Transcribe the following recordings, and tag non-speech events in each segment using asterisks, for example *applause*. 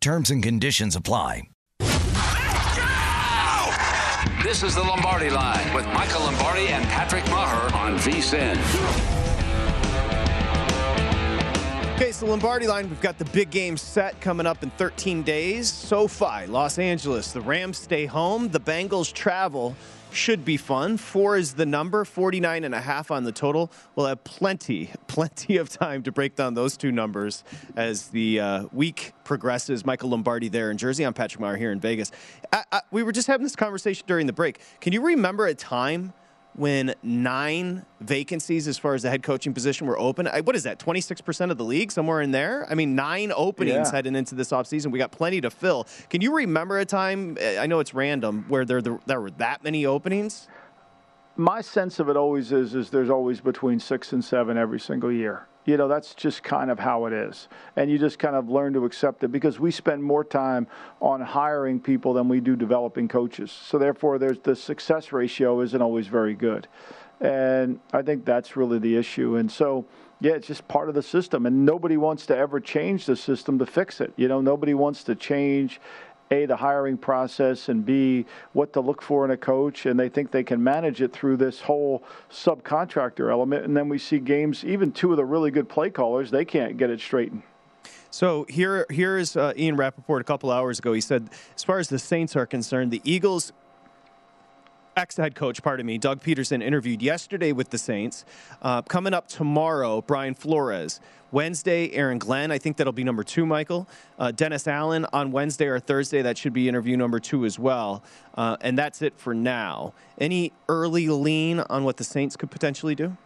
Terms and conditions apply. This is the Lombardi Line with Michael Lombardi and Patrick Meyer on VSIN. Okay, so Lombardi line, we've got the big game set coming up in 13 days. SoFi, Los Angeles, the Rams stay home, the Bengals travel. Should be fun. Four is the number, 49 and a half on the total. We'll have plenty, *laughs* plenty of time to break down those two numbers as the uh, week progresses. Michael Lombardi there in Jersey. I'm Patrick Meyer here in Vegas. I, I, we were just having this conversation during the break. Can you remember a time when nine vacancies as far as the head coaching position were open. What is that, 26% of the league, somewhere in there? I mean, nine openings yeah. heading into this offseason. We got plenty to fill. Can you remember a time, I know it's random, where there, there were that many openings? My sense of it always is, is there's always between six and seven every single year you know that's just kind of how it is. And you just kind of learn to accept it because we spend more time on hiring people than we do developing coaches. So therefore there's the success ratio isn't always very good. And i think that's really the issue. And so yeah it's just part of the system. And nobody wants to ever change the system to fix it. You know nobody wants to change a, the hiring process, and B, what to look for in a coach. And they think they can manage it through this whole subcontractor element. And then we see games, even two of the really good play callers, they can't get it straightened. So here, here is uh, Ian Rapoport a couple hours ago. He said, as far as the Saints are concerned, the Eagles ex head coach, pardon me, Doug Pederson, interviewed yesterday with the Saints. Uh, coming up tomorrow, Brian Flores. Wednesday, Aaron Glenn. I think that'll be number two, Michael. Uh, Dennis Allen on Wednesday or Thursday. That should be interview number two as well. Uh, and that's it for now. Any early lean on what the Saints could potentially do?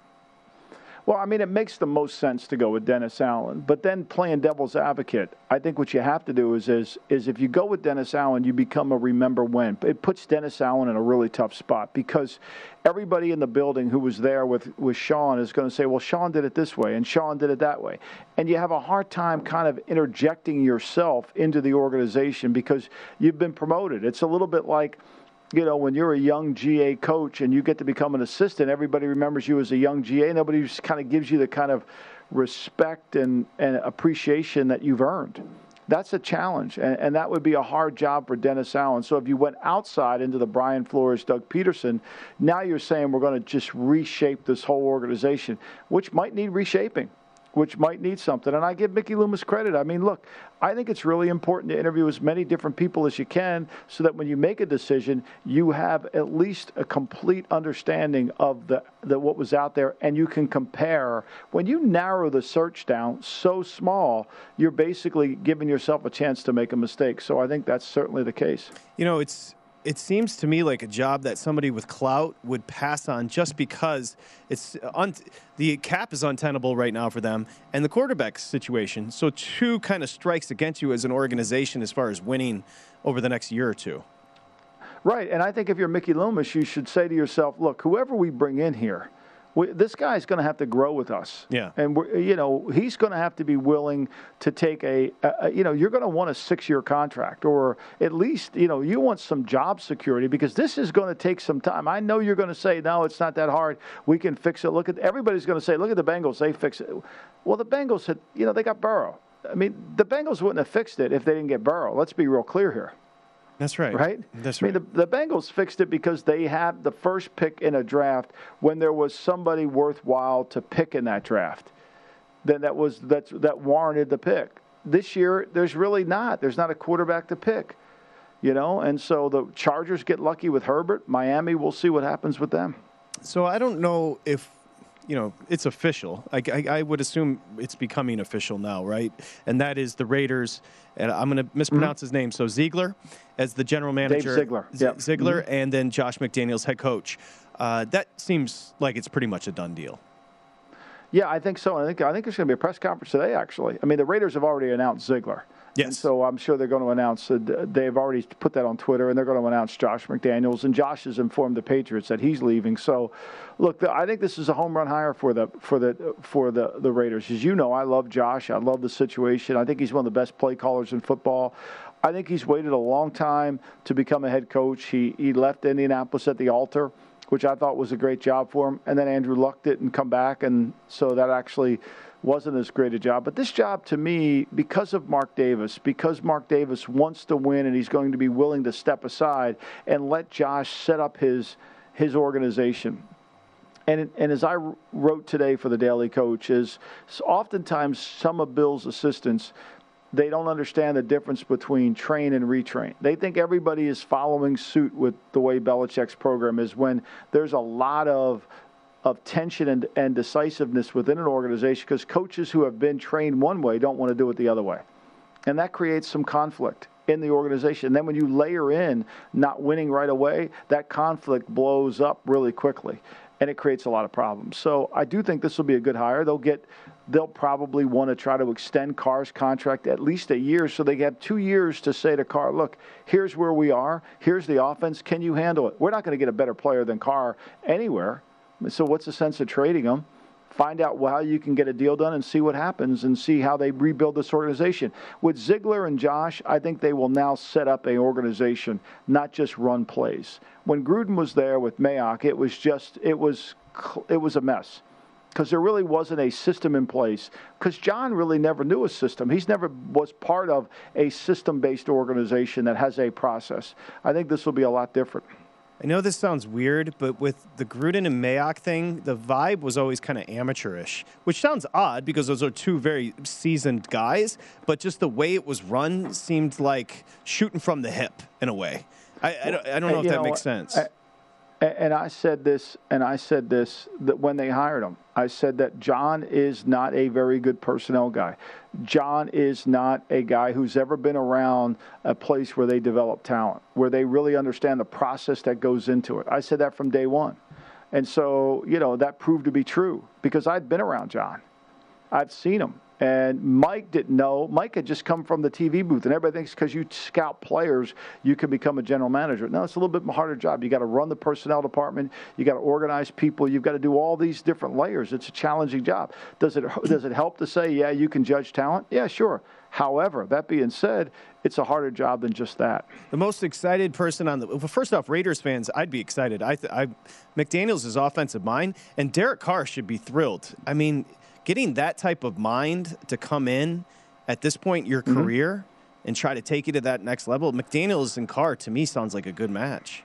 Well, I mean, it makes the most sense to go with Dennis Allen. But then playing devil's advocate, I think what you have to do is is is if you go with Dennis Allen, you become a remember when. It puts Dennis Allen in a really tough spot because everybody in the building who was there with, with Sean is going to say, well, Sean did it this way and Sean did it that way. And you have a hard time kind of interjecting yourself into the organization because you've been promoted. It's a little bit like – you know, when you're a young GA coach and you get to become an assistant, everybody remembers you as a young GA. Nobody just kind of gives you the kind of respect and, and appreciation that you've earned. That's a challenge, and, and, that would be a hard job for Dennis Allen. So if you went outside into the Brian Flores, Doug Pederson, now you're saying we're going to just reshape this whole organization, which might need reshaping which might need something. And I give Mickey Loomis credit. I mean, look, I think it's really important to interview as many different people as you can so that when you make a decision, you have at least a complete understanding of the, the what was out there and you can compare. When you narrow the search down so small, you're basically giving yourself a chance to make a mistake. So I think that's certainly the case. You know, it's it seems to me like a job that somebody with clout would pass on just because it's the cap is untenable right now for them and the quarterback situation. So two kind of strikes against you as an organization as far as winning over the next year or two. Right, and I think if you're Mickey Loomis, you should say to yourself, "Look, whoever we bring in here." We, this guy's going to have to grow with us. Yeah. And we're, you know, he's going to have to be willing to take a, a you know, you're going to want a six-year contract, or at least, you know, you want some job security because this is going to take some time. I know you're going to say, no, it's not that hard. We can fix it. Look at everybody's going to say, look at the Bengals. They fix it. Well, the Bengals had, you know, they got Burrow. I mean, the Bengals wouldn't have fixed it if they didn't get Burrow. Let's be real clear here. That's right. Right? That's right. I mean, the, the Bengals fixed it because they had the first pick in a draft when there was somebody worthwhile to pick in that draft. Then that was that's that warranted the pick. This year, there's really not. There's not a quarterback to pick. You know, and so the Chargers get lucky with Herbert. Miami, we'll see what happens with them. So I don't know if you know, it's official. I, I, I, would assume it's becoming official now, right? And that is the Raiders. And I'm going to mispronounce mm-hmm. his name. So Ziegler as the general manager. Dave Ziegler. Z- Ziegler, mm-hmm. and then Josh McDaniels, head coach. Uh, that seems like it's pretty much a done deal. Yeah, I think so. I think I think there's going to be a press conference today. Actually, I mean, the Raiders have already announced Ziegler, Yes. And so I'm sure they're going to announce. Uh, they've already put that on Twitter, and they're going to announce Josh McDaniels. And Josh has informed the Patriots that he's leaving. So, look, the, I think this is a home run hire for the for the for the the Raiders. As you know, I love Josh. I love the situation. I think he's one of the best play callers in football. I think he's waited a long time to become a head coach. He he left Indianapolis at the altar, which I thought was a great job for him. And then Andrew Luck didn't come back, and so that actually wasn't as great a job. But this job to me, because of Mark Davis, because Mark Davis wants to win and he's going to be willing to step aside and let Josh set up his his organization. And, and as I wrote today for the Daily Coach, is oftentimes some of Bill's assistants they don't understand the difference between train and retrain. They think everybody is following suit with the way Belichick's program is when there's a lot of of tension and, and decisiveness within an organization because coaches who have been trained one way don't want to do it the other way. And that creates some conflict in the organization. And then when you layer in not winning right away, that conflict blows up really quickly and it creates a lot of problems. So I do think this will be a good hire. They'll get they'll probably want to try to extend Carr's contract at least a year so they have two years to say to Carr, look, here's where we are. Here's the offense. Can you handle it? We're not going to get a better player than Carr anywhere. So what's the sense of trading them? Find out how you can get a deal done and see what happens and see how they rebuild this organization. With Ziegler and Josh, I think they will now set up an organization, not just run plays. When Gruden was there with Mayock, it was just it was it was a mess because there really wasn't a system in place. Because John really never knew a system. He's never was part of a system-based organization that has a process. I think this will be a lot different. I know this sounds weird, but with the Gruden and Mayock thing, the vibe was always kind of amateurish, which sounds odd because those are two very seasoned guys. But just the way it was run seemed like shooting from the hip in a way. I, I don't, I don't know if that know, makes sense. I, and I said this, and I said this that when they hired him, I said that John is not a very good personnel guy. John is not a guy who's ever been around a place where they develop talent, where they really understand the process that goes into it. I said that from day one. And so, you know, that proved to be true because I'd been around John. I've seen him. And Mike didn't know. Mike had just come from the TV booth, and everybody thinks because you scout players, you can become a general manager. No, it's a little bit harder job. You got to run the personnel department. You got to organize people. You've got to do all these different layers. It's a challenging job. Does it does it help to say, yeah, you can judge talent? Yeah, sure. However, that being said, it's a harder job than just that. The most excited person on the well, first off, Raiders fans, I'd be excited. I, I McDaniel's is offensive mind, and Derek Carr should be thrilled. I mean getting that type of mind to come in at this point in your mm-hmm. career and try to take you to that next level, McDaniels and Carr to me sounds like a good match.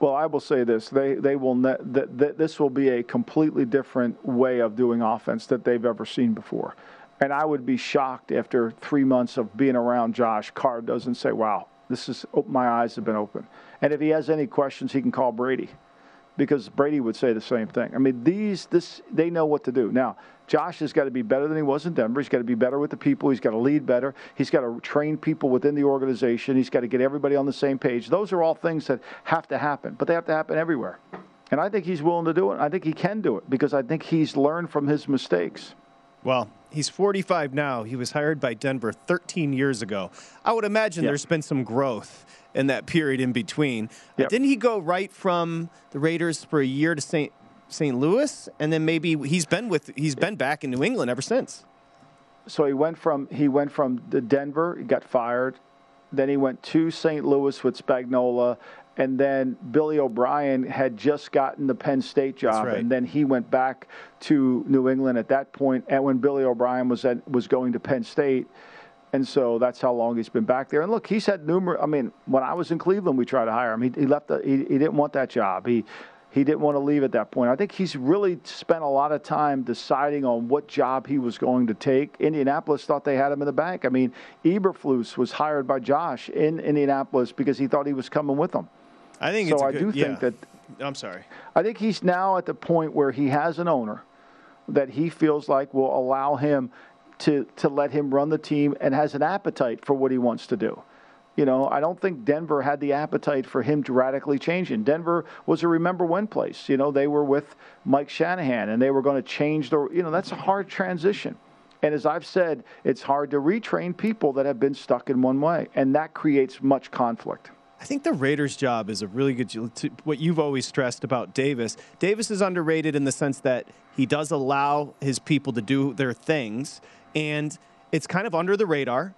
Well, I will say this: they they will ne- that, that this will be a completely different way of doing offense that they've ever seen before. And I would be shocked after three months of being around Josh Carr doesn't say, "Wow, this is my eyes have been open." And if he has any questions, he can call Brady because Brady would say the same thing. I mean, these this they know what to do. Now, Josh has got to be better than he was in Denver. He's got to be better with the people. He's got to lead better. He's got to train people within the organization. He's got to get everybody on the same page. Those are all things that have to happen, but they have to happen everywhere. And I think he's willing to do it. I think he can do it because I think he's learned from his mistakes. Well, he's 45 now. He was hired by Denver 13 years ago. I would imagine there's been some growth in that period in between. Yep. Didn't he go right from the Raiders for a year to St. St. Louis, and then maybe he's been with he's been back in New England ever since. So he went from he went from the Denver, he got fired, then he went to St. Louis with Spagnuolo, and then Billy O'Brien had just gotten the Penn State job, right. and then he went back to New England at that point. point, and when Billy O'Brien was at, was going to Penn State. And so that's how long he's been back there. And look, he's had numerous. I mean, when I was in Cleveland, we tried to hire him. He, he left. The, he, he didn't want that job. He he didn't want to leave at that point. I think he's really spent a lot of time deciding on what job he was going to take. Indianapolis thought they had him in the bank. I mean, Eberflus was hired by Josh in Indianapolis because he thought he was coming with them. I think so. I good, do yeah. think that. I'm sorry. I think he's now at the point where he has an owner that he feels like will allow him to to let him run the team and has an appetite for what he wants to do. You know, I don't think Denver had the appetite for him to radically change. And Denver was a remember when place. You know, they were with Mike Shanahan and they were going to change the, you know, that's a hard transition. And as I've said, it's hard to retrain people that have been stuck in one way, and that creates much conflict. I think the Raiders' job is a really good. What you've always stressed about Davis. Davis is underrated in the sense that he does allow his people to do their things, and it's kind of under the radar.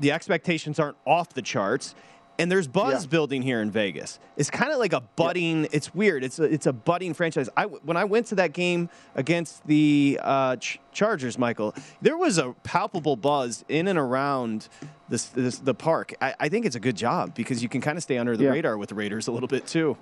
The expectations aren't off the charts, and there's buzz yeah. building here in Vegas. It's kind of like a budding. Yeah. It's weird. It's a, it's a budding franchise. I when I went to that game against the uh, Ch- Chargers, Michael, there was a palpable buzz in and around this, this the park. I, I, think it's a good job because you can kind of stay under the yeah. radar with the Raiders a little bit too.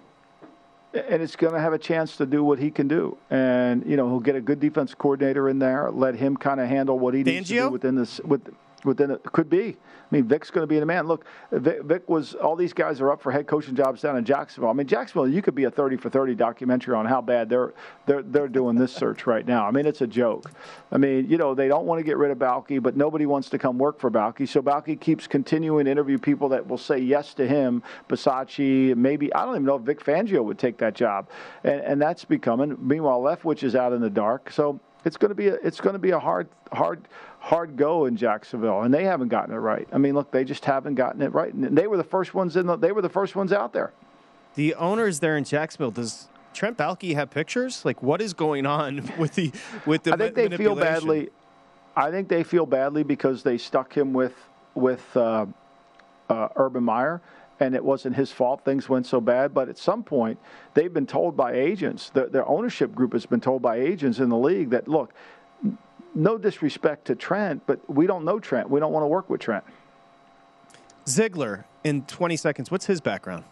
And it's going to have a chance to do what he can do, and you know he'll get a good defense coordinator in there. Let him kind of handle what he needs to do within this. With within it could be. I mean, Vic's going to be the man. Look, Vic, Vic, was all these guys are up for head coaching jobs down in Jacksonville. I mean, Jacksonville, you could be a 30 for 30 documentary on how bad they're they're they're doing this search right now. I mean, it's a joke. I mean, you know, they don't want to get rid of Baalke, but nobody wants to come work for Baalke. So Baalke keeps continuing to interview people that will say yes to him. Bisaccia, maybe I don't even know if Vic Fangio would take that job, and and that's becoming. Meanwhile, Leftwich is out in the dark. So it's going to be a, it's going to be a hard hard hard go in Jacksonville, and they haven't gotten it right. I mean, look, they just haven't gotten it right. And they were the first ones in. The, they were the first ones out there. The owners there in Jacksonville does. Trent Baalke have pictures? Like, what is going on *laughs* with the with the? I think they feel badly. I think they feel badly because they stuck him with with uh, uh, Urban Meyer, and it wasn't his fault. Things went so bad, but at some point, they've been told by agents. The, their ownership group has been told by agents in the league that look, no disrespect to Trent, but we don't know Trent. We don't want to work with Trent. Ziegler, in 20 seconds, what's his background?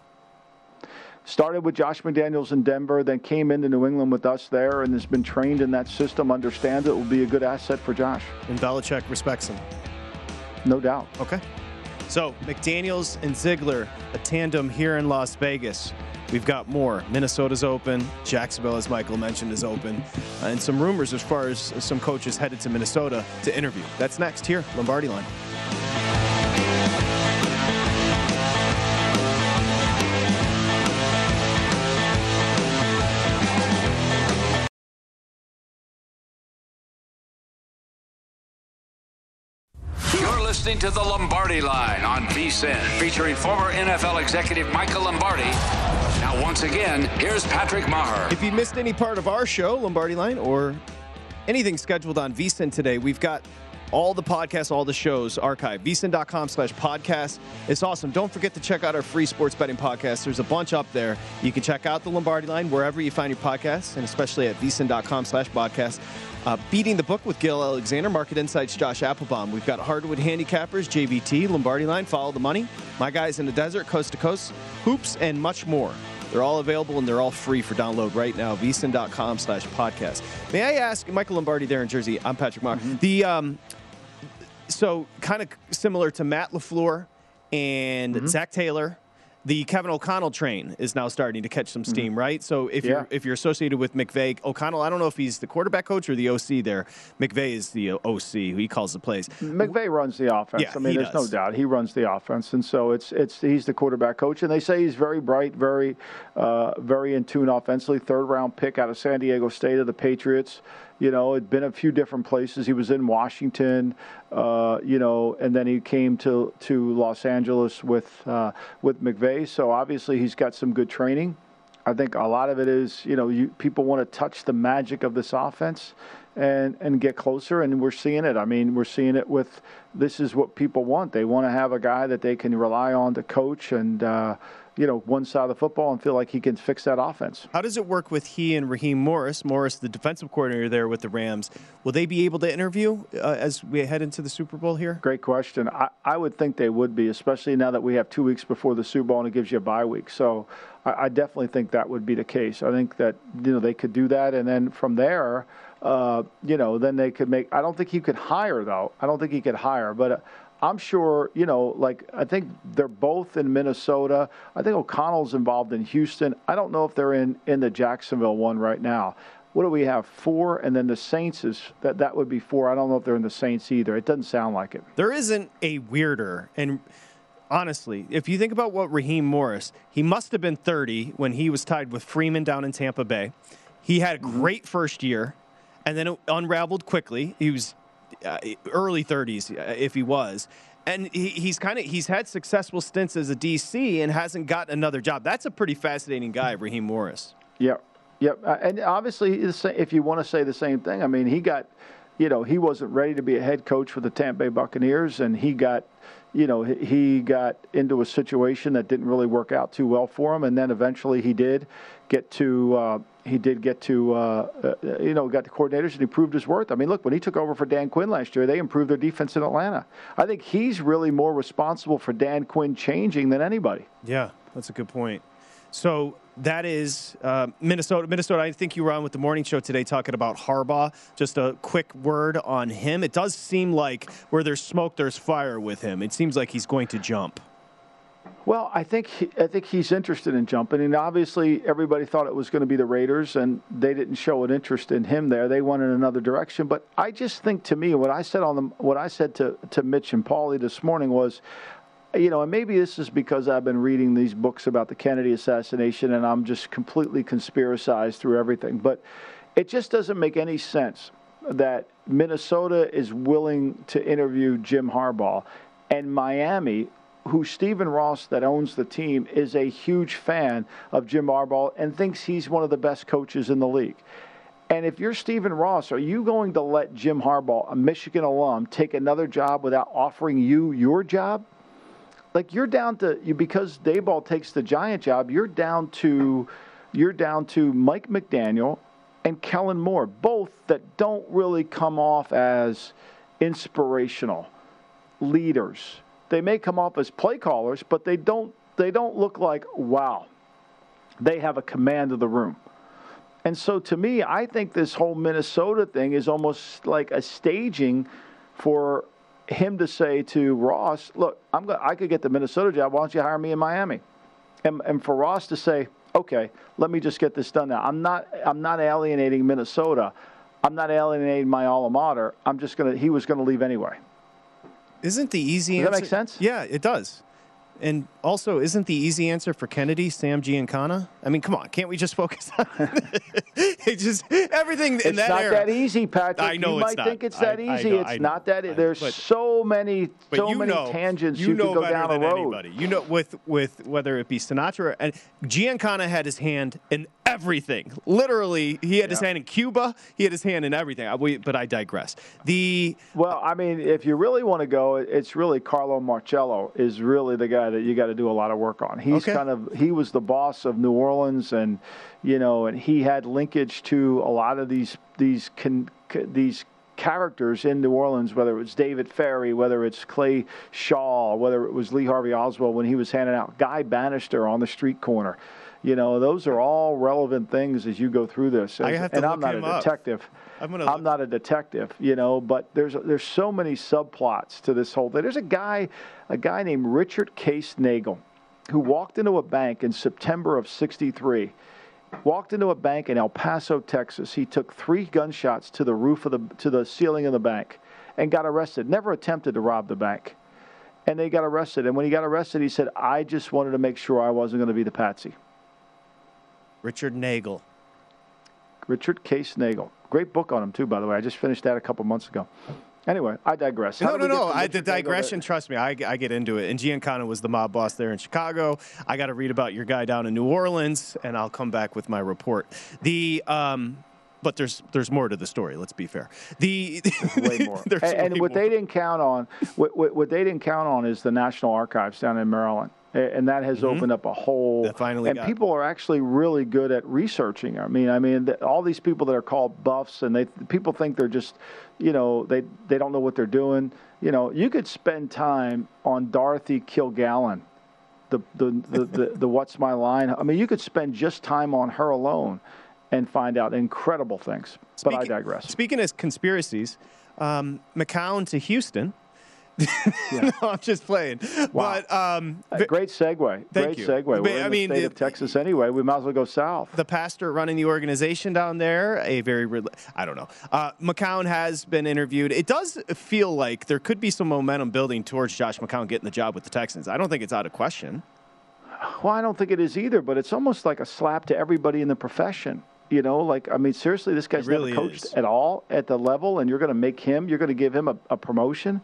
Started with Josh McDaniels in Denver, then came into New England with us there, and has been trained in that system. Understands it will be a good asset for Josh. And Belichick respects him. No doubt. Okay. So McDaniels and Ziegler, a tandem here in Las Vegas. We've got more. Minnesota's open. Jacksonville, as Michael mentioned, is open. Uh, and some rumors as far as some coaches headed to Minnesota to interview. That's next here, Lombardi Line. You're listening to the Lombardi Line on VSIN, featuring former NFL executive Michael Lombardi. Now, once again, here's Patrick Meyer. If you missed any part of our show, Lombardi Line, or anything scheduled on VSIN today, we've got all the podcasts, all the shows archived. VSIN.com slash podcast. It's awesome. Don't forget to check out our free sports betting podcast. There's a bunch up there. You can check out the Lombardi line wherever you find your podcasts, and especially at VSIN.com slash podcast. Uh, beating the book with Gill Alexander, Market Insights, Josh Applebaum. We've got Hardwood Handicappers, JVT, Lombardi line, Follow the Money, My Guys in the Desert, Coast to Coast, Hoops, and much more. They're all available and they're all free for download right now. VSIN.com slash podcast. May I ask, Michael Lombardi there in Jersey, I'm Patrick Mark. Mm-hmm. The um, so kind of similar to Matt LaFleur and mm-hmm. Zac Taylor the Kevin O'Connell train is now starting to catch some steam, mm-hmm. right? So if yeah. you're if you're associated with McVay, O'Connell, I don't know if he's the quarterback coach or the OC there. McVay is the OC who he calls the plays. McVay runs the offense. Yeah, I mean, there's does. no doubt he runs the offense, and so it's it's he's the quarterback coach, and they say he's very bright, very uh, very in tune offensively. Third round pick out of San Diego State of the Patriots. You know, had been a few different places. He was in Washington, uh, you know, and then he came to to Los Angeles with uh, with McVay. So obviously he's got some good training. I think a lot of it is, you know, you, people want to touch the magic of this offense and and get closer, and we're seeing it. I mean, we're seeing it with this is what people want. They want to have a guy that they can rely on to coach and. Uh, you know, one side of the football and feel like he can fix that offense. How does it work with he and Raheem Morris? Morris, the defensive coordinator there with the Rams. Will they be able to interview uh, as we head into the Super Bowl here? Great question. I, I would think they would be, especially now that we have two weeks before the Super Bowl and it gives you a bye week. So I, I definitely think that would be the case. I think that, you know, they could do that. And then from there, uh, you know, then they could make. I don't think he could hire though. I don't think he could hire, but uh, I'm sure, you know, like I think they're both in Minnesota. I think O'Connell's involved in Houston. I don't know if they're in in the Jacksonville one right now. What do we have? Four, and then the Saints is that that would be four. I don't know if they're in the Saints either. It doesn't sound like it. There isn't a weirder and. Honestly, if you think about what Raheem Morris, he must have been 30 when he was tied with Freeman down in Tampa Bay. He had a mm-hmm. great first year, and then it unraveled quickly. He was uh, early 30s uh, if he was. And he, he's kind of he's had successful stints as a DC and hasn't gotten another job. That's a pretty fascinating guy, Raheem Morris. Yeah, yeah, uh, and obviously, if you want to say the same thing, I mean, he got, you know, he wasn't ready to be a head coach for the Tampa Bay Buccaneers, and he got you know, he got into a situation that didn't really work out too well for him, and then eventually he did get to uh, he did get to uh, uh, you know got the coordinators and he proved his worth. I mean, look when he took over for Dan Quinn last year, they improved their defense in Atlanta. I think he's really more responsible for Dan Quinn changing than anybody. Yeah, that's a good point. So that is uh, Minnesota. Minnesota, I think you were on with the morning show today talking about Harbaugh. Just a quick word on him. It does seem like where there's smoke, there's fire with him. It seems like he's going to jump. Well, I think he, I think he's interested in jumping, and obviously everybody thought it was going to be the Raiders, and they didn't show an interest in him there. They went in another direction. But I just think, to me, what I said on the what I said to to Mitch and Paulie this morning was, you know, and maybe this is because I've been reading these books about the Kennedy assassination and I'm just completely conspiracized through everything. But it just doesn't make any sense that Minnesota is willing to interview Jim Harbaugh and Miami, who Stephen Ross, that owns the team, is a huge fan of Jim Harbaugh and thinks he's one of the best coaches in the league. And if you're Stephen Ross, are you going to let Jim Harbaugh, a Michigan alum, take another job without offering you your job? like you're down to you because Daboll takes the Giant job. You're down to you're down to Mike McDaniel and Kellen Moore, both that don't really come off as inspirational leaders. They may come off as play callers, but they don't they don't look like wow. They have a command of the room. And so to me, I think this whole Minnesota thing is almost like a staging for him to say to Ross, "Look, I'm going I could get the Minnesota job. Why don't you hire me in Miami?" And, and for Ross to say, "Okay, let me just get this done now. I'm not I'm not alienating Minnesota. I'm not alienating my alma mater. I'm just gonna. He was going to leave anyway." Isn't the easy does answer? that make sense? Yeah, it does. And also, isn't the easy answer for Kennedy Sam Giancana? I mean, come on, can't we just focus on *laughs* *laughs* *laughs* it? just everything it's in that not era. that easy, Patrick. I know you might not. think it's that I- I easy. know- it's I not that. I- There's but- so many, so you many know, tangents you, you, know go down than a road. anybody. You know, with with whether it be Sinatra and Giancana had his hand in everything. Literally, he had his hand in Cuba. He had his hand in everything. I- we- But I digress. The Well, I mean, if you really want to go, it's really Carlo Marcello is really the guy that you got to do a lot of work on. He's Okay. kind of he was the boss of New Orleans, and you know, and he had linkage to a lot of these these con, these characters in New Orleans, whether it was David Ferrie, whether it's Clay Shaw, whether it was Lee Harvey Oswald when he was handing out Guy Banister on the street corner. You know, those are all relevant things as you go through this. I have to and I'm not a up. detective. I'm gonna I'm look- not a detective, you know, but there's there's so many subplots to this whole thing. There's a guy, a guy named Richard Case Nagell, who walked into a bank in September of '63. Walked into a bank in El Paso, Texas. He took three gunshots to the roof of the to the ceiling of the bank, and got arrested. Never attempted to rob the bank, and they got arrested. And when he got arrested, he said, "I just wanted to make sure I wasn't going to be the patsy." Richard Nagell. Richard Case Nagell. Great book on him too, by the way. I just finished that a couple months ago. Anyway, I digress. How No, no, no. I, the digression, trust me, I, I get into it. And Giancana was the mob boss there in Chicago. I got to read about your guy down in New Orleans, and I'll come back with my report. The um, but there's there's more to the story. Let's be fair. The way *laughs* more. there's and what more. they didn't count on, what, what, what they didn't count on is the National Archives down in Maryland. And that has opened up a whole. Mm-hmm. That finally and people are actually really good at researching. I mean, I mean, all these people that are called buffs, and they people think they're just, you know, they they don't know what they're doing. You know, you could spend time on Dorothy Kilgallen, the the the, the, the What's My Line. I mean, you could spend just time on her alone, and find out incredible things. but I digress. Speaking of conspiracies, um, McCown to Houston. *laughs* no, I'm just playing. Wow. But um, Uh, Great segue. Thank Great you. segue. But, We're in I the mean, state the- of Texas anyway. We might as well go south. the pastor running the organization down there, a very, I don't know. Uh, McCown has been interviewed. It does feel like there could be some momentum building towards Josh McCown getting the job with the Texans. I don't think it's out of question. Well, I don't think it is either, but it's almost like a slap to everybody in the profession. You know, like I mean, seriously, this guy's really never coached is. at all at the level, and you're going to make him. You're going to give him a, a promotion.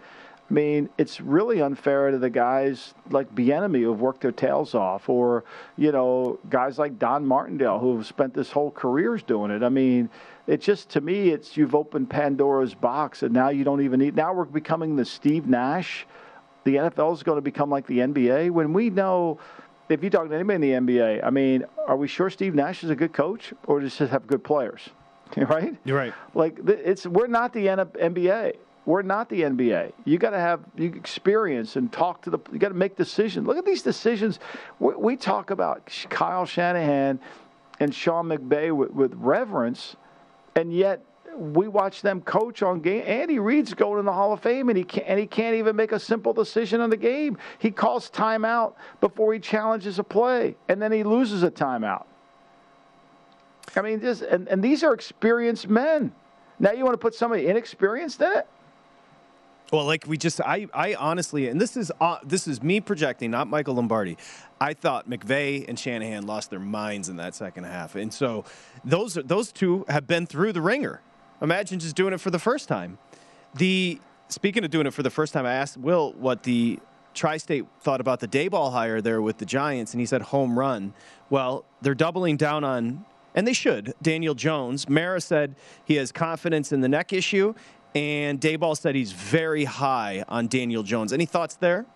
I mean, it's really unfair to the guys like Bieniemy who've worked their tails off, or you know, guys like Don Martindale who've spent this whole careers doing it. I mean, it's just to me, it's you've opened Pandora's box, and now you don't even need. Now we're becoming the Steve Nash. The NFL is going to become like the NBA when we know. If you talk to anybody in the NBA, I mean, are we sure Steve Nash is a good coach, or does he have good players? *laughs* Right? You're right. Like it's we're not the NBA. We're not the NBA. You got to have experience and talk to the. You got to make decisions. Look at these decisions. We, we talk about Kyle Shanahan and Sean McVay with, with reverence, and yet we watch them coach on game. Andy Reid's going in the Hall of Fame, and he can't, and he can't even make a simple decision on the game. He calls timeout before he challenges a play, and then he loses a timeout. I mean, just and, and these are experienced men. Now you want to put somebody inexperienced in it? Well, like we just, I, I honestly, and this is uh, this is me projecting, not Michael Lombardi. I thought McVay and Shanahan lost their minds in that second half, and so those those two have been through the ringer. Imagine just doing it for the first time. The speaking of doing it for the first time, I asked Will what the Tri-State thought about the Daboll hire there with the Giants, and he said home run. Well, they're doubling down on, and they should. Daniel Jones. Mara said he has confidence in the neck issue, and Daboll said he's very high on Daniel Jones. Any thoughts there?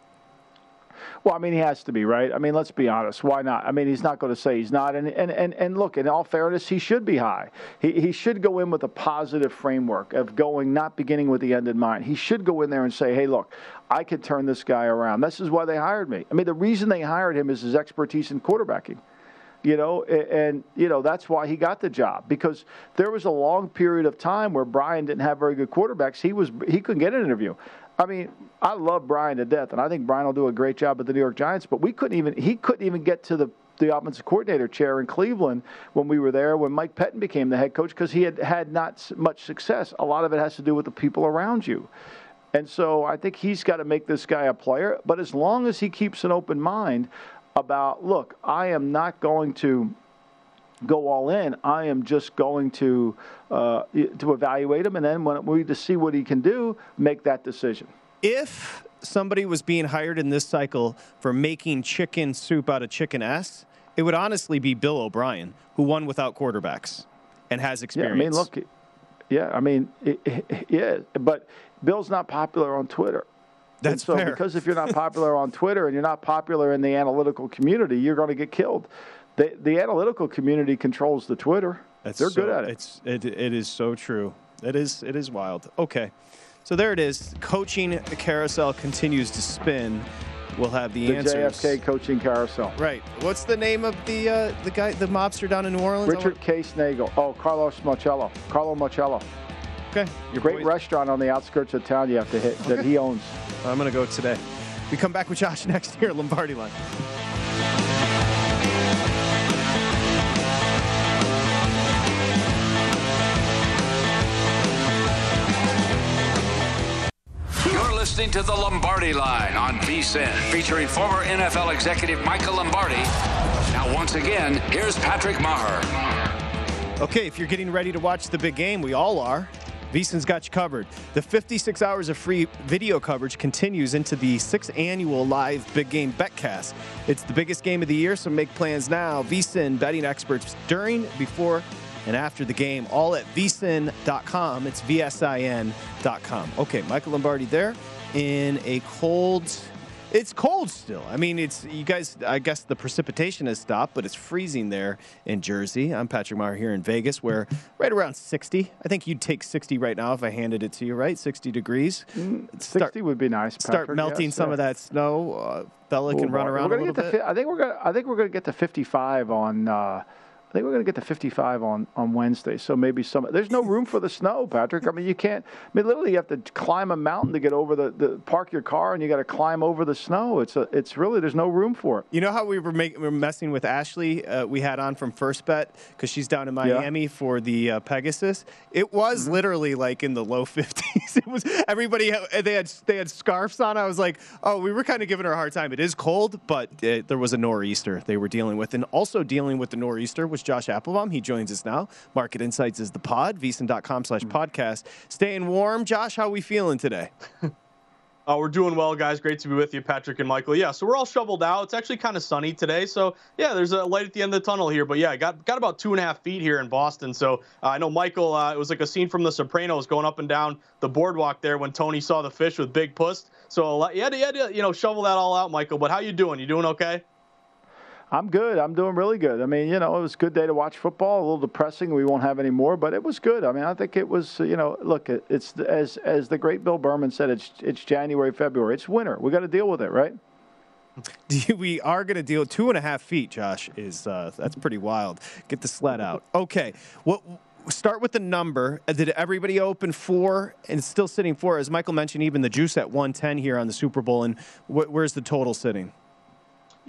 Well, I mean, he has to be, right? I mean, let's be honest. Why not? I mean, he's not going to say he's not. And, and, and, and look, in all fairness, he should be high. He, he should go in with a positive framework of going, not beginning with the end in mind. He should go in there and say, hey, look, I could turn this guy around. This is why they hired me. I mean, the reason they hired him is his expertise in quarterbacking you know, and, you know that's why he got the job because there was a long period of time where Brian didn't have very good quarterbacks. He was he couldn't get an interview. I mean, I love Brian to death, and I think Brian will do a great job at the New York Giants. But we couldn't even he couldn't even get to the the offensive coordinator chair in Cleveland when we were there when Mike Pettine became the head coach because he had had not much success. A lot of it has to do with the people around you. And so I think he's got to make this guy a player. But as long as he keeps an open mind about, look, I am not going to go all in. I am just going to uh, to evaluate him, and then when we to see what he can do, make that decision. If somebody was being hired in this cycle for making chicken soup out of chicken ass, it would honestly be Bill O'Brien, who won without quarterbacks and has experience. Yeah. I mean, look, yeah, I mean, it, it- yeah, but Bill's not popular on Twitter. And That's so fair. because if you're not *laughs* popular on Twitter and you're not popular in the analytical community, you're going to get killed. The the analytical community controls the Twitter. That's They're so- good at it. It's it, it is so true. It is it is wild. Okay, so there it is. Coaching carousel continues to spin. We'll have the, The answers. JFK coaching carousel. Right. What's the name of the uh, the guy, the mobster down in New Orleans? Richard Case Nagell. Oh, Carlos Marcello. Carlo Marcello. Okay. Your Great boy- restaurant on the outskirts of town you have to hit that he owns. *laughs* I'm gonna go today. We come back with Josh *laughs* next here, at Lombardi Line. You're listening to the Lombardi Line on VSIN, featuring former NFL executive Michael Lombardi. Now, once again, here's Patrick Meyer. Okay, if you're getting ready to watch the big game, we all are. VSiN's got you covered. The 56 hours of free video coverage continues into the sixth annual live big game betcast. It's the biggest game of the year, so make plans now. VSiN betting experts during, before, and after the game, all at vsin.com. It's vsin.com. Okay, Michael Lombardi there in a cold. It's cold still. I mean, it's you guys. I guess the precipitation has stopped, but it's freezing there in Jersey. I'm Patrick Meyer here in Vegas, where right around 60. I think you'd take 60 right now if I handed it to you, right? 60 degrees. Start- 60 would be nice. start melting Yes, some yeah. of that snow. Uh, Bella can Ooh, run around a little bit. to I think we're gonna. I think we're gonna get to 55 on. Uh, I think we're gonna get to 55 on on Wednesday. So maybe some. There's no room for the snow, Patrick. I mean, you can't. I mean, literally, you have to climb a mountain to get over the, the park your car, and you got to climb over the snow. It's a. It's really. There's no room for it. You know how we were, make, we were messing with Ashley? Uh, we had on from First Bet because she's down in Miami for the uh, Pegasus. It was Mm-hmm. literally like in the low 50s. *laughs* It was everybody they had they had scarves on. I was like, oh, we were kind of giving her a hard time. It is cold, but uh, there was a nor'easter they were dealing with, and also dealing with the nor'easter was host, Josh Applebaum. He joins us now. Market Insights is the pod, vsin.com slash podcast. Staying warm. Josh, how are we feeling today? Uh, *laughs* we're doing well, guys. Great to be with you, Patrick and Michael. Yeah, so we're all shoveled out. It's actually kind of sunny today, so yeah, there's a light at the end of the tunnel here. But yeah, I got got about two and a half feet here in Boston. So uh, I know Michael. Uh, it was like a scene from The Sopranos going up and down the boardwalk there when Tony saw the fish with Big Puss. So you to, you had to, you know, shovel that all out, Michael. But how you doing? You doing okay? I'm good. I'm doing really good. I mean, you know, it was a good day to watch football. A little depressing. We won't have any more, but it was good. I mean, I think it was. You know, look, it's as as the great Bill Berman said. It's it's January, February. It's winter. We got to deal with it, right? *laughs* we are going to deal two and a half feet. Josh is uh, that's pretty wild. Get the sled out. Okay, what? Start with the number. Did everybody open four and still sitting four? As Michael mentioned, even the juice at 110 here on the Super Bowl. And wh- where's the total sitting?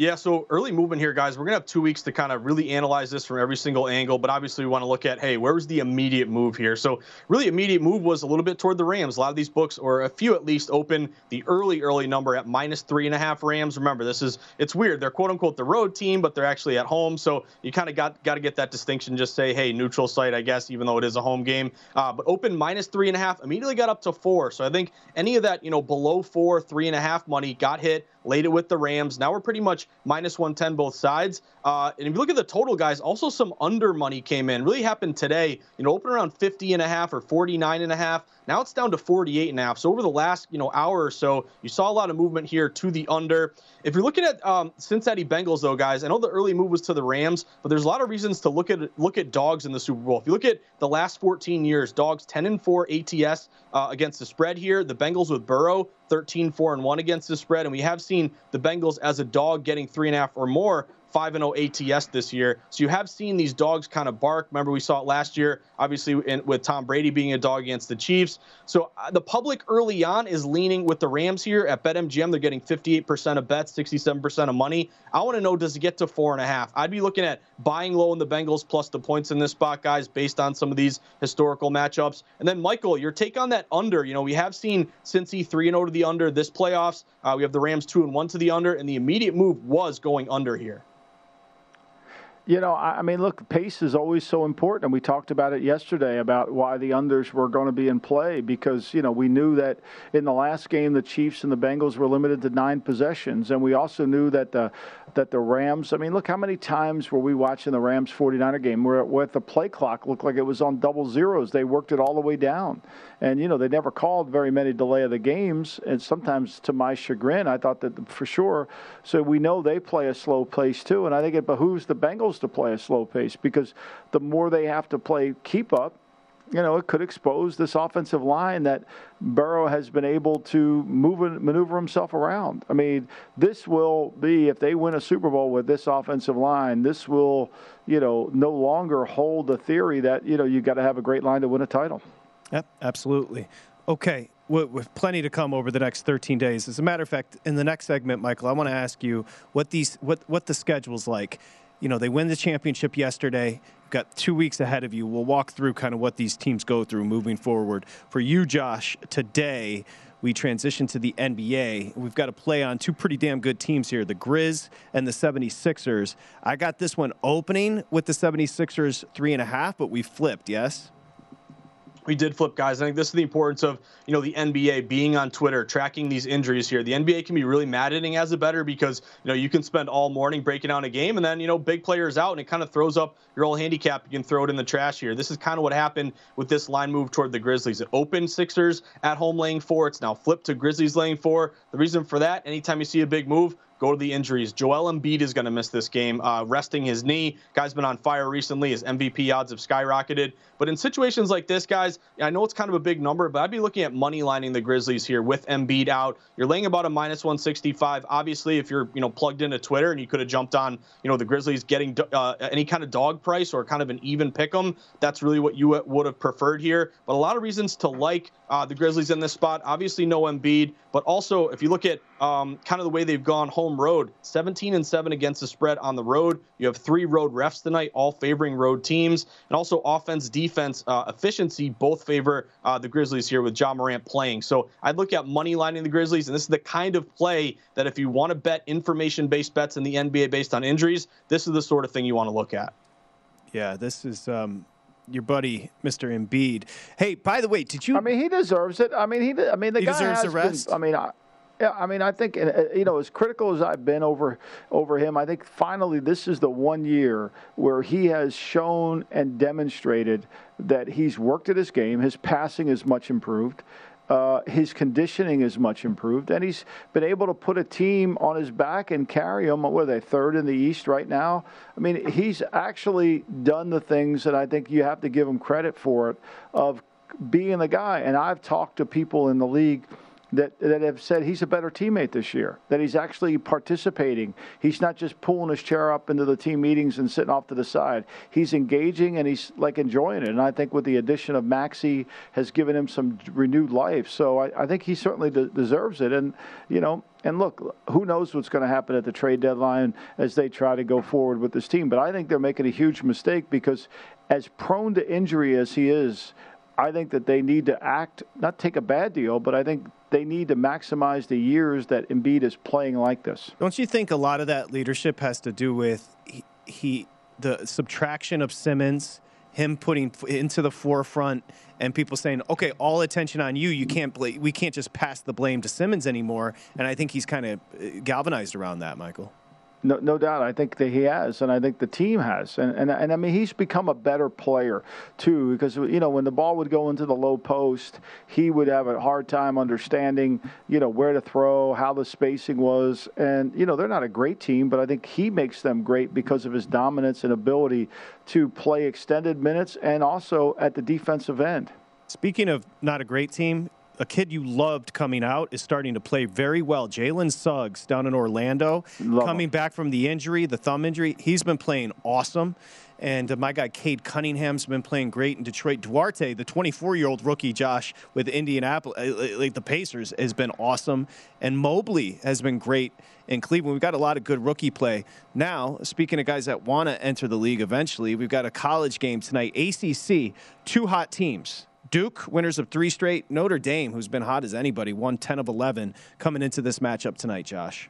Yeah, so early movement here, guys. We're going to have two weeks to kind of really analyze this from every single angle, but obviously we want to look at, hey, where was the immediate move here? So, really, immediate move was a little bit toward the Rams. A lot of these books, or a few at least, open the early, early number at minus three and a half Rams. Remember, this is, it's weird. They're quote unquote the road team, but they're actually at home. So, you kind of got, got to get that distinction. Just say, hey, neutral site, I guess, even though it is a home game. Uh, but open minus three and a half, immediately got up to four. So, I think any of that, you know, below four, three and a half money got hit laid it with the Rams. Now we're pretty much minus 110 both sides. Uh, and if you look at the total, guys, also some under money came in. Really happened today. You know, open around 50 and a half or 49 and a half. Now it's down to 48 and a half. So over the last, you know, hour or so, you saw a lot of movement here to the under. If you're looking at um, Cincinnati Bengals, though, guys, I know the early move was to the Rams, but there's a lot of reasons to look at look at dogs in the Super Bowl. If you look at the last 14 years, dogs 10 and 4 ATS uh, against the spread here. The Bengals with Burrow 13 4 and 1 against the spread, and we have seen the Bengals as a dog getting three and a half or more 5 0 ATS this year. So you have seen these dogs kind of bark. Remember, we saw it last year, obviously, in, with Tom Brady being a dog against the Chiefs. So uh, the public early on is leaning with the Rams here at BetMGM. They're getting 58% of bets, 67% of money. I want to know does it get to four and a half? I'd be looking at buying low in the Bengals plus the points in this spot, guys, based on some of these historical matchups. And then, Michael, your take on that under. You know, we have seen Cincy 3 0 to the under this playoffs. Uh, we have the Rams 2 and 1 to the under, and the immediate move was going under here. You know, I mean, look, pace is always so important. And we talked about it yesterday about why the unders were going to be in play because, you know, we knew that in the last game, the Chiefs and the Bengals were limited to nine possessions. And we also knew that the, that the Rams, I mean, look how many times were we watching the Rams 49er game where, where the play clock looked like it was on double zeros. They worked it all the way down. And, you know, they never called very many delay of the games. And sometimes to my chagrin, I thought that for sure. So we know they play a slow pace too. And I think it behooves the Bengals to play a slow pace because the more they have to play keep up, you know, it could expose this offensive line that Burrow has been able to move and maneuver himself around. I mean, this will be if they win a Super Bowl with this offensive line, this will, you know, no longer hold the theory that you know you got to have a great line to win a title. Yep, absolutely. Okay, with plenty to come over the next 13 days. As a matter of fact, in the next segment, Michael, I want to ask you what these what what the schedule's like. You know, they win the championship yesterday. Got two weeks ahead of you. We'll walk through kind of what these teams go through moving forward. For you, Josh, today we transition to the NBA. We've got to play on two pretty damn good teams here, the Grizz and the 76ers. I got this one opening with the 76ers three and a half, but we flipped, yes? We did flip guys. I think this is the importance of you know the NBA being on Twitter, tracking these injuries here. The NBA can be really maddening as a better because you know you can spend all morning breaking down a game, and then you know big players out, and it kind of throws up your old handicap. You can throw it in the trash here. This is kind of what happened with this line move toward the Grizzlies. It opened Sixers at home laying four. It's now flipped to Grizzlies laying four. The reason for that, anytime you see a big move, Go to the injuries. Joel Embiid is going to miss this game, uh, resting his knee. Guy's been on fire recently. His MVP odds have skyrocketed. But in situations like this, guys, I know it's kind of a big number, but I'd be looking at money lining the Grizzlies here with Embiid out. You're laying about a minus 165. Obviously, if you're you know plugged into Twitter and you could have jumped on you know the Grizzlies getting uh, any kind of dog price or kind of an even pick 'em, that's really what you would have preferred here. But a lot of reasons to like uh, the Grizzlies in this spot. Obviously, no Embiid, but also if you look at um, kind of the way they've gone home road, 17 and 7 against the spread on the road. You have three road refs tonight, all favoring road teams, and also offense, defense, uh, efficiency both favor uh, the Grizzlies here with Ja Morant playing. So I'd look at money lining the Grizzlies, and this is the kind of play that if you want to bet information based bets in the NBA based on injuries, this is the sort of thing you want to look at. Yeah, this is um, your buddy, Mr. Embiid. Hey, by the way, did you? I mean, he deserves it. I mean, he. I mean, the He guy deserves has the rest? Been, I mean, I, yeah. I mean, I think uh, you know, as critical as I've been over over him, I think finally this is the one year where he has shown and demonstrated that he's worked at his game. His passing is much improved. Uh, his conditioning is much improved, and he's been able to put a team on his back and carry them. What are they third in the East right now? I mean, he's actually done the things that I think you have to give him credit for it of being the guy. And I've talked to people in the league that, that have said he's a better teammate this year, that he's actually participating. He's not just pulling his chair up into the team meetings and sitting off to the side. He's engaging and he's like enjoying it. And I think with the addition of Maxey has given him some renewed life. So I, I think he certainly de- deserves it. And, you know, and look, who knows what's going to happen at the trade deadline as they try to go forward with this team. But I think they're making a huge mistake because as prone to injury as he is, I think that they need to act, not take a bad deal, but I think they need to maximize the years that Embiid is playing like this. Don't you think a lot of that leadership has to do with he, he the subtraction of Simmons, him putting into the forefront, and people saying, "Okay, all attention on you. You can't bla- we can't just pass the blame to Simmons anymore." And I think he's kind of uh, galvanized around that, Michael. No, no doubt. I think that he has, and I think the team has, and, and and I mean he's become a better player too. Because you know when the ball would go into the low post, he would have a hard time understanding you know where to throw, how the spacing was, and you know they're not a great team, but I think he makes them great because of his dominance and ability to play extended minutes, and also at the defensive end. Speaking of not a great team, a kid you loved coming out is starting to play very well. Jalen Suggs down in Orlando, Love coming him. back from the injury, the thumb injury, he's been playing awesome. And uh, my guy Cade Cunningham's been playing great in Detroit. Duarte, the 24-year-old rookie, Josh with Indianapolis, uh, like the Pacers, has been awesome. And Mobley has been great in Cleveland. We've got a lot of good rookie play. Now, speaking of guys that want to enter the league eventually, we've got a college game tonight. ACC, two hot teams. Duke, winners of three straight. Notre Dame, who's been hot as anybody, won 10 of 11 coming into this matchup tonight, Josh.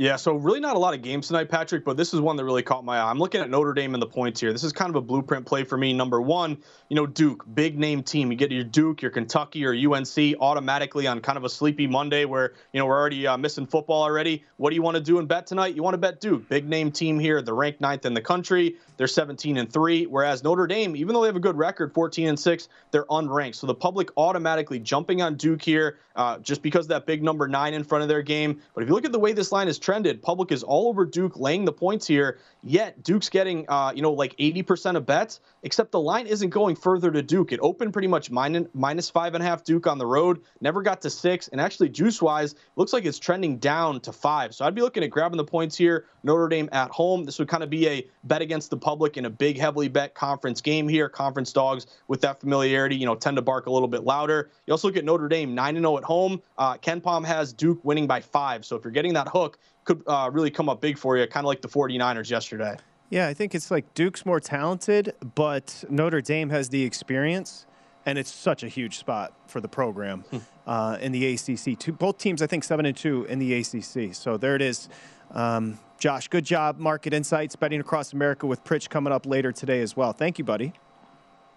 Yeah, so really not a lot of games tonight, Patrick, but this is one that really caught my eye. I'm looking at Notre Dame and the points here. This is kind of a blueprint play for me. Number one, you know, Duke, big name team. You get your Duke, your Kentucky, or UNC automatically on kind of a sleepy Monday where, you know, we're already uh, missing football already. What do you want to do and bet tonight? You want to bet Duke, big name team here. They're ranked ninth in the country. They're 17 and 3. Whereas Notre Dame, even though they have a good record, 14 and 6, they're unranked. So the public automatically jumping on Duke here uh, just because that big number nine in front of their game. But if you look at the way this line is trended, public is all over Duke laying the points here. Yet Duke's getting, uh, you know, like 80% of bets, except the line isn't going further to Duke. It opened pretty much minus, minus five and a half Duke on the road, never got to six. And actually, juice wise, looks like it's trending down to five. So I'd be looking at grabbing the points here. Notre Dame at home. This would kind of be a bet against the public in a big, heavily bet conference game here. Conference dogs with that familiarity, you know, tend to bark a little bit louder. You also look at Notre Dame 9 and 0 at home. Uh, KenPom has Duke winning by five. So if you're getting that hook, could uh, really come up big for you, kind of like the 49ers yesterday. Yeah, I think it's like Duke's more talented, but Notre Dame has the experience, and it's such a huge spot for the program uh, in the ACC. Two, both teams, I think, seven and two in the ACC. So there it is. Um, Josh, good job. Market Insights, betting across America with Pritch coming up later today as well. Thank you, buddy.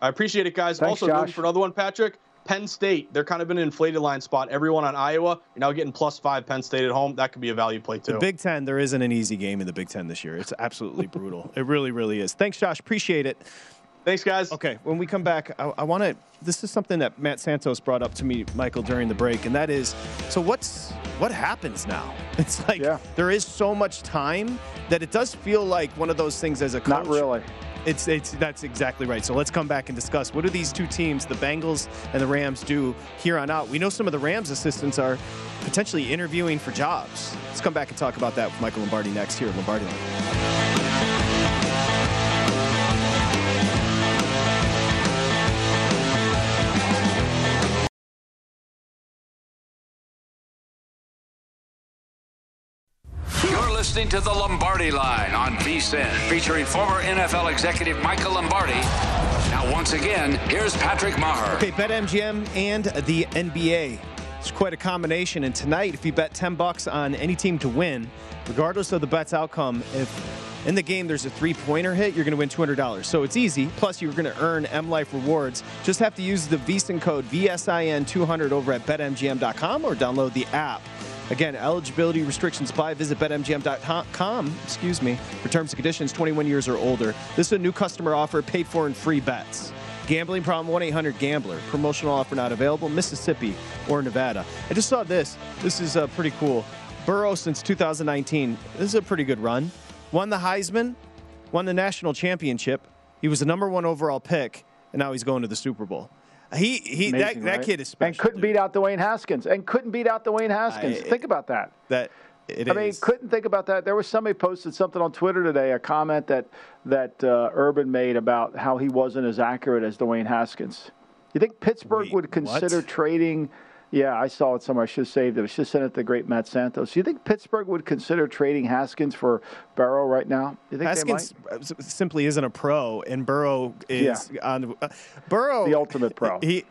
I appreciate it, guys. Thanks, also, Josh. looking for another one, Patrick. Penn State, they're kind of in an inflated line spot. Everyone on Iowa, you're now getting plus five Penn State at home. That could be a value play, too. The Big Ten, there isn't an easy game in the Big Ten this year. It's absolutely *laughs* brutal. It really, really is. Thanks, Josh. Appreciate it. Thanks, guys. Okay, when we come back, I, I want to. This is something that Matt Santos brought up to me, Michael, during the break, and that is, so what's what happens now? *laughs* It's like Yeah. there is so much time that it does feel like one of those things as a coach. Not really. It's it's that's exactly right. So let's come back and discuss what do these two teams, the Bengals and the Rams, do here on out. We know some of the Rams assistants are potentially interviewing for jobs. Let's come back and talk about that with Michael Lombardi next here at Lombardi. Line. Listening to the Lombardi Line on VSIN, featuring former NFL executive Michael Lombardi. Now, once again, here's Patrick Meyer. Okay, BetMGM and the NBA. It's quite a combination. And tonight, if you bet 10 bucks on any team to win, regardless of the bet's outcome, if In the game, there's a three pointer hit, you're going to win $200. So it's easy. Plus, you're going to earn M Life rewards. Just have to use the VSIN code VSIN200 over at betmgm.com or download the app. Again, eligibility restrictions apply. Visit betmgm.com, excuse me, for terms and conditions 21 years or older. This is a new customer offer paid for in free bets. Gambling problem 1 800 Gambler. Promotional offer not available. Mississippi or Nevada. I just saw this. This is uh, pretty cool. Burrow since 2019. This is a pretty good run. Won the Heisman, won the national championship. He was the number one overall pick, and now he's going to the Super Bowl. He he Amazing, that, that right? kid is special. and couldn't dude. beat out Dwayne Haskins and couldn't beat out Dwayne Haskins. I- think about that. that. It I mean, is. couldn't think about that. There was somebody posted something on Twitter today, a comment that that uh, Urban made about how he wasn't as accurate as Dwayne Haskins. You think Pittsburgh Wait, would consider what? trading? Yeah, I saw it somewhere. I should have saved it. I should have sent it to great Matt Santos. Do you think Pittsburgh would consider trading Haskins for Burrow right now? You think Haskins simply isn't a pro, and Burrow is on uh, Burrow. The ultimate pro. He.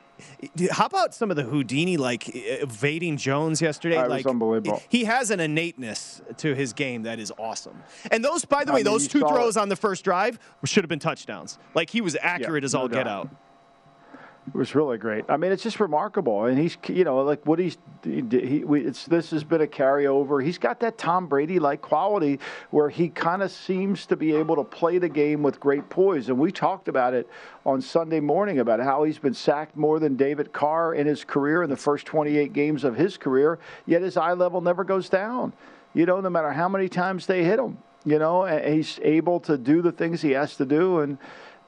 How about some of the Houdini like evading Jones yesterday? That like unbelievable. He has an innateness to his game that is awesome. And those, by the I way, mean, those two throws it. on the first drive should have been touchdowns. Like he was accurate as no all get doubt. out. It was really great. I mean, it's just remarkable, and he's you know like what he's he, we, it's this has been a carryover. He's got that Tom Brady like quality where he kind of seems to be able to play the game with great poise. And we talked about it on Sunday morning about how he's been sacked more than David Carr in his career in the first 28 games of his career. Yet his eye level never goes down. You know, no matter how many times they hit him. You know, he's able to do the things he has to do and.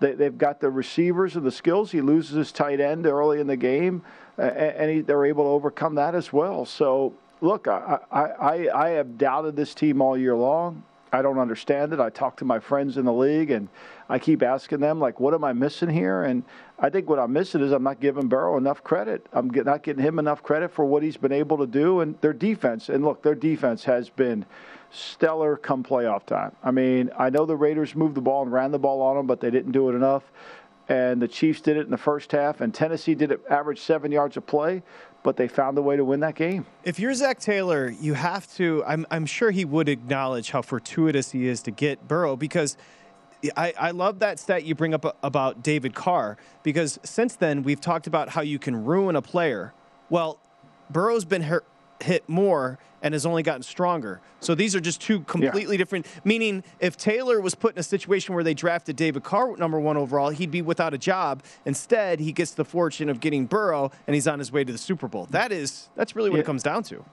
They, they've got the receivers and the skills. He loses his tight end early in the game, uh, and he, they're able to overcome that as well. So, look, I, I, I, have doubted this team all year long. I don't understand it. I talk to my friends in the league, and I keep asking them, like, what am I missing here? And I think what I'm missing is I'm not giving Burrow enough credit. I'm not getting him enough credit for what he's been able to do. And their defense, and look, their defense has been stellar come playoff time. I mean, I know the Raiders moved the ball and ran the ball on them, but they didn't do it enough. And the Chiefs did it in the first half, and Tennessee did it average seven yards a play, but they found a way to win that game. If you're Zac Taylor, you have to. I'm, I'm sure he would acknowledge how fortuitous he is to get Burrow because I, I love that stat you bring up about David Carr because since then we've talked about how you can ruin a player. Well, Burrow's been hurt, hit more and has only gotten stronger. So these are just two completely different. Meaning, if Taylor was put in a situation where they drafted David Carr number one overall, he'd be without a job. Instead, he gets the fortune of getting Burrow, and he's on his way to the Super Bowl. That is that's really what it comes down to.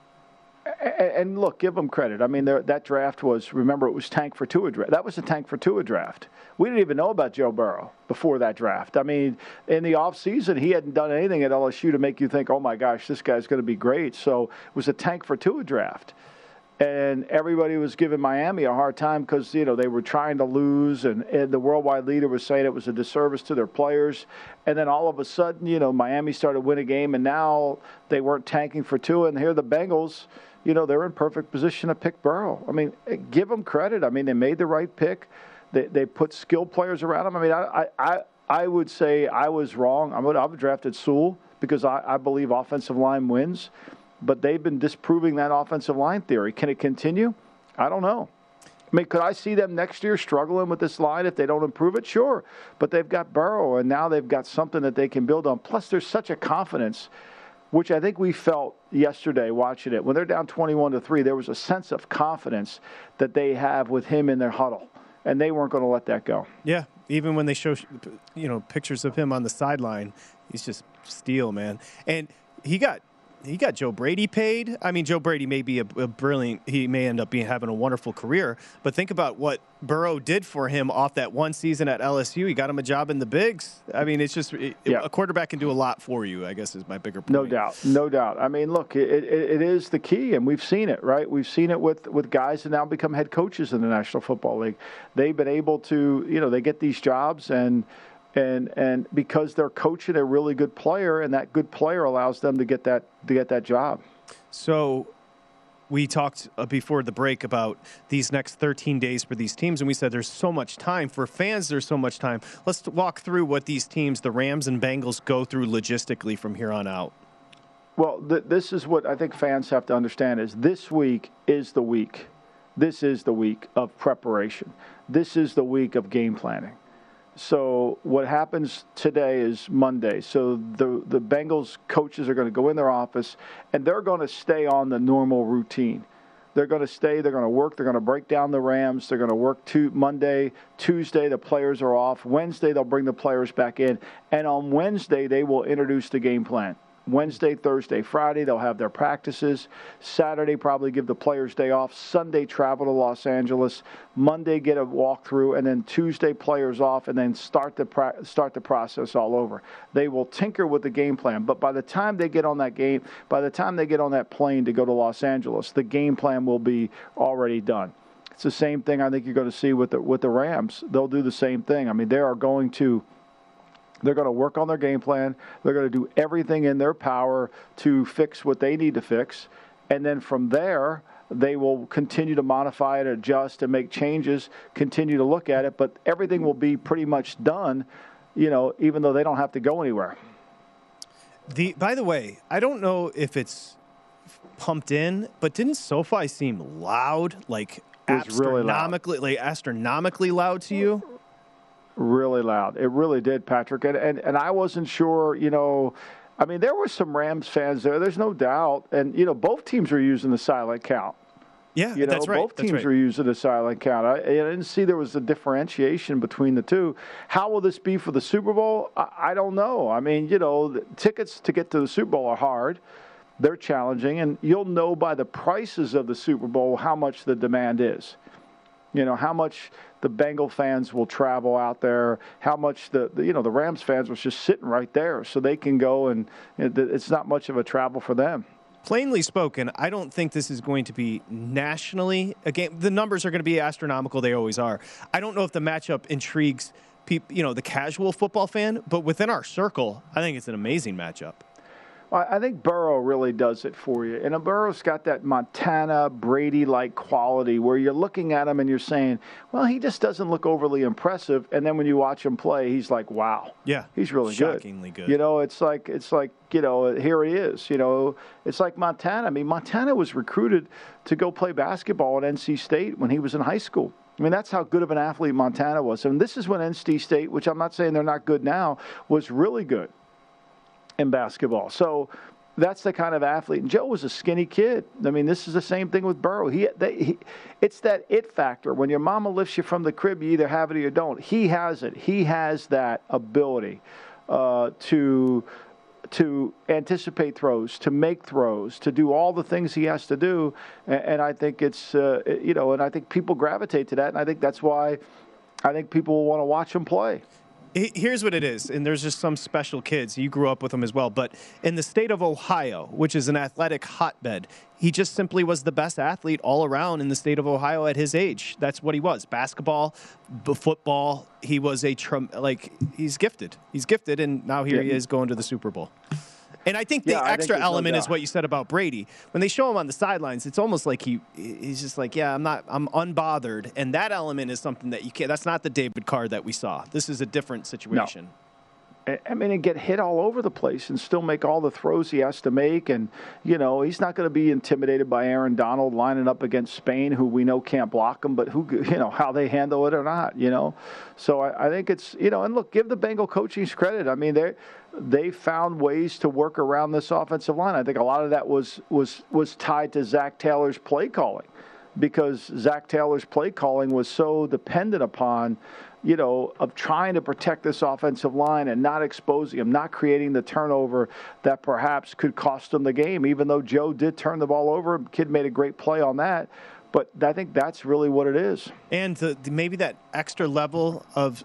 And, look, give them credit. I mean, that draft was, remember, it was tank for Tua draft. That was a tank for Tua draft. We didn't even know about Joe Burrow before that draft. I mean, in the offseason, he hadn't done anything at LSU to make you think, oh my gosh, this guy's going to be great. So it was a tank for Tua draft. And everybody was giving Miami a hard time because, you know, they were trying to lose, and, and the worldwide leader was saying it was a disservice to their players. And then all of a sudden, you know, Miami started winning a game, and now they weren't tanking for Tua. And here the Bengals, you know, they're in perfect position to pick Burrow. I mean, give them credit. I mean, they made the right pick. They, they put skilled players around him. I mean, I, I, I would say I was wrong. I would have drafted Sewell because I, I believe offensive line wins, but they've been disproving that offensive line theory. Can it continue? I don't know. I mean, could I see them next year struggling with this line if they don't improve it? Sure. But they've got Burrow, and now they've got something that they can build on. Plus, there's such a confidence, which I think we felt yesterday watching it. When they're down 21 to 3, there was a sense of confidence that they have with him in their huddle, and they weren't going to let that go. Yeah, even when they show you know pictures of him on the sideline, he's just steel, man. And he got he got Joe Brady paid. I mean, Joe Brady may be a, a brilliant. He may end up being having a wonderful career. But think about what Burrow did for him off that one season at LSU. He got him a job in the bigs. I mean, it's just it, Yeah. a quarterback can do a lot for you. I guess is my bigger point. No doubt, no doubt. I mean, look, it, it, it is the key, and we've seen it, right? We've seen it with with guys that now become head coaches in the National Football League. They've been able to, you know, they get these jobs and. And and because they're coaching a really good player, and that good player allows them to get that to get that job. So we talked uh, before the break about these next 13 days for these teams, and we said there's so much time. For fans, there's so much time. Let's walk through what these teams, the Rams and Bengals, go through logistically from here on out. Well, th- this is what I think fans have to understand: is this week is the week. this is the week of preparation. This is the week of game planning. So what happens today is Monday. So the the Bengals coaches are going to go in their office and they're going to stay on the normal routine. They're going to stay. They're going to work. They're going to break down the Rams. They're going to work to Monday, Tuesday. The players are off. Wednesday they'll bring the players back in, and on Wednesday they will introduce the game plan. Wednesday, Thursday, Friday, they'll have their practices. Saturday, probably give the players day off. Sunday, travel to Los Angeles. Monday, get a walkthrough, and then Tuesday, players off, and then start the pra- start the process all over. They will tinker with the game plan, but by the time they get on that game, by the time they get on that plane to go to Los Angeles, the game plan will be already done. It's the same thing I think you're going to see with the with the Rams. They'll do the same thing. I mean, they are going to they're going to work on their game plan. They're going to do everything in their power to fix what they need to fix. And then from there, they will continue to modify it, adjust, and make changes, continue to look at it. But everything will be pretty much done, you know, even though they don't have to go anywhere. The by the way, I don't know if it's pumped in, but didn't SoFi seem loud, like astronomically, really loud. like astronomically loud to you? Really loud. It really did, Patrick. And, and and I wasn't sure, you know. I mean, there were some Rams fans there. There's no doubt, and you know, both teams were using the silent count. Yeah, you know, that's right. Both teams right. were using the silent count. I, I, didn't see there was a differentiation between the two. How will this be for the Super Bowl? I, I don't know. I mean, you know, tickets to get to the Super Bowl are hard. They're challenging, and you'll know by the prices of the Super Bowl how much the demand is. You know how much the Bengal fans will travel out there, how much the, the, you know the Rams fans was just sitting right there, so they can go and it's not much of a travel for them. Plainly spoken, I don't think this is going to be nationally a game. The numbers are going to be astronomical; they always are. I don't know if the matchup intrigues people, you know, the casual football fan, but within our circle, I think it's an amazing matchup. I think Burrow really does it for you. And Burrow's got that Montana Brady like quality where you're looking at him and you're saying, well, he just doesn't look overly impressive. And then when you watch him play, he's like, wow. Yeah. He's really good. shockingly good. good. You know, it's like, it's like, you know, here he is. You know, it's like Montana. I mean, Montana was recruited to go play basketball at NC State when he was in high school. I mean, that's how good of an athlete Montana was. And this is when NC State, which I'm not saying they're not good now, was really good in basketball. So that's the kind of athlete. And Joe was a skinny kid. I mean, this is the same thing with Burrow. He, they, he, it's that it factor. When your mama lifts you from the crib, you either have it or you don't. He has it. He has that ability uh, to to anticipate throws, to make throws, to do all the things he has to do. And, and I think it's uh, you know, and I think people gravitate to that, and I think that's why I think people will want to watch him play here's what it is, and there's just some special kids. You grew up with them as well, but in the state of Ohio, which is an athletic hotbed, he just simply was the best athlete all around in the state of Ohio at his age. That's what he was: basketball, football. He was a like he's gifted. He's gifted, and now here he is going to the Super Bowl. And I think the yeah, extra think element no is what you said about Brady. When they show him on the sidelines, it's almost like he he's just like, yeah, I'm not, I'm unbothered. And that element is something that you can't. That's not the David Carr that we saw. This is a different situation. No. I mean, and get hit all over the place and still make all the throws he has to make. And, you know, he's not going to be intimidated by Aaron Donald lining up against Spain, who we know can't block him, but who, *laughs* you know, how they handle it or not, you know. So I, I think it's, you know, and look, give the Bengal coaching credit. I mean, they they found ways to work around this offensive line. I think a lot of that was was was tied to Zac Taylor's play calling because Zac Taylor's play calling was so dependent upon you know, of trying to protect this offensive line and not exposing him, not creating the turnover that perhaps could cost them the game. Even though Joe did turn the ball over, kid made a great play on that. But I think that's really what it is. And the, maybe that extra level of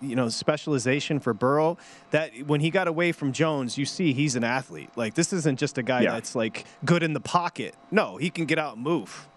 you know specialization for Burrow that when he got away from Jones you see he's an athlete like this isn't just a guy yeah. that's like good in the pocket no he can get out and move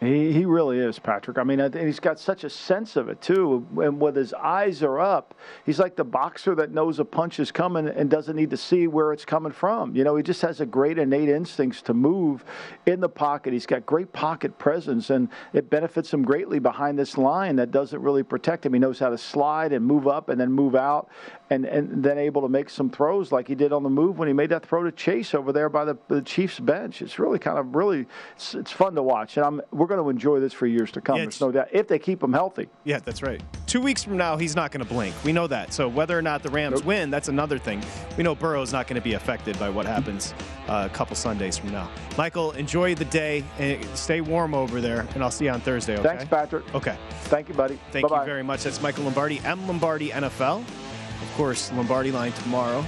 he, he really is, Patrick. I mean, he's got such a sense of it, too. And when his eyes are up, he's like the boxer that knows a punch is coming and doesn't need to see where it's coming from. You know, he just has a great innate instincts to move in the pocket. He's got great pocket presence, and it benefits him greatly behind this line that doesn't really protect him. He knows how to slide and move up and then move out and, and then able to make some throws like he did on the move when he made that throw to Chase over there by the, the Chiefs bench. It's really kind of really, it's, it's fun to watch. And I'm, we're going to enjoy this for years to come. Yeah, There's no doubt if they keep him healthy. Yeah, that's right. Two weeks from now, he's not going to blink. We know that. So whether or not the Rams Nope. win, that's another thing. We know Burrow's not going to be affected by what happens uh, a couple Sundays from now. Michael, enjoy the day and stay warm over there, and I'll see you on Thursday. Okay? Thanks, Patrick. Okay. Thank you, buddy. Thank Bye-bye. you very much. That's Michael Lombardi, M Lombardi NFL. Of course, Lombardi line tomorrow.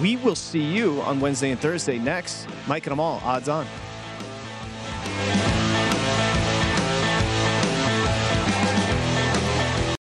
We will see you on Wednesday and Thursday next. Mike and them all, odds on.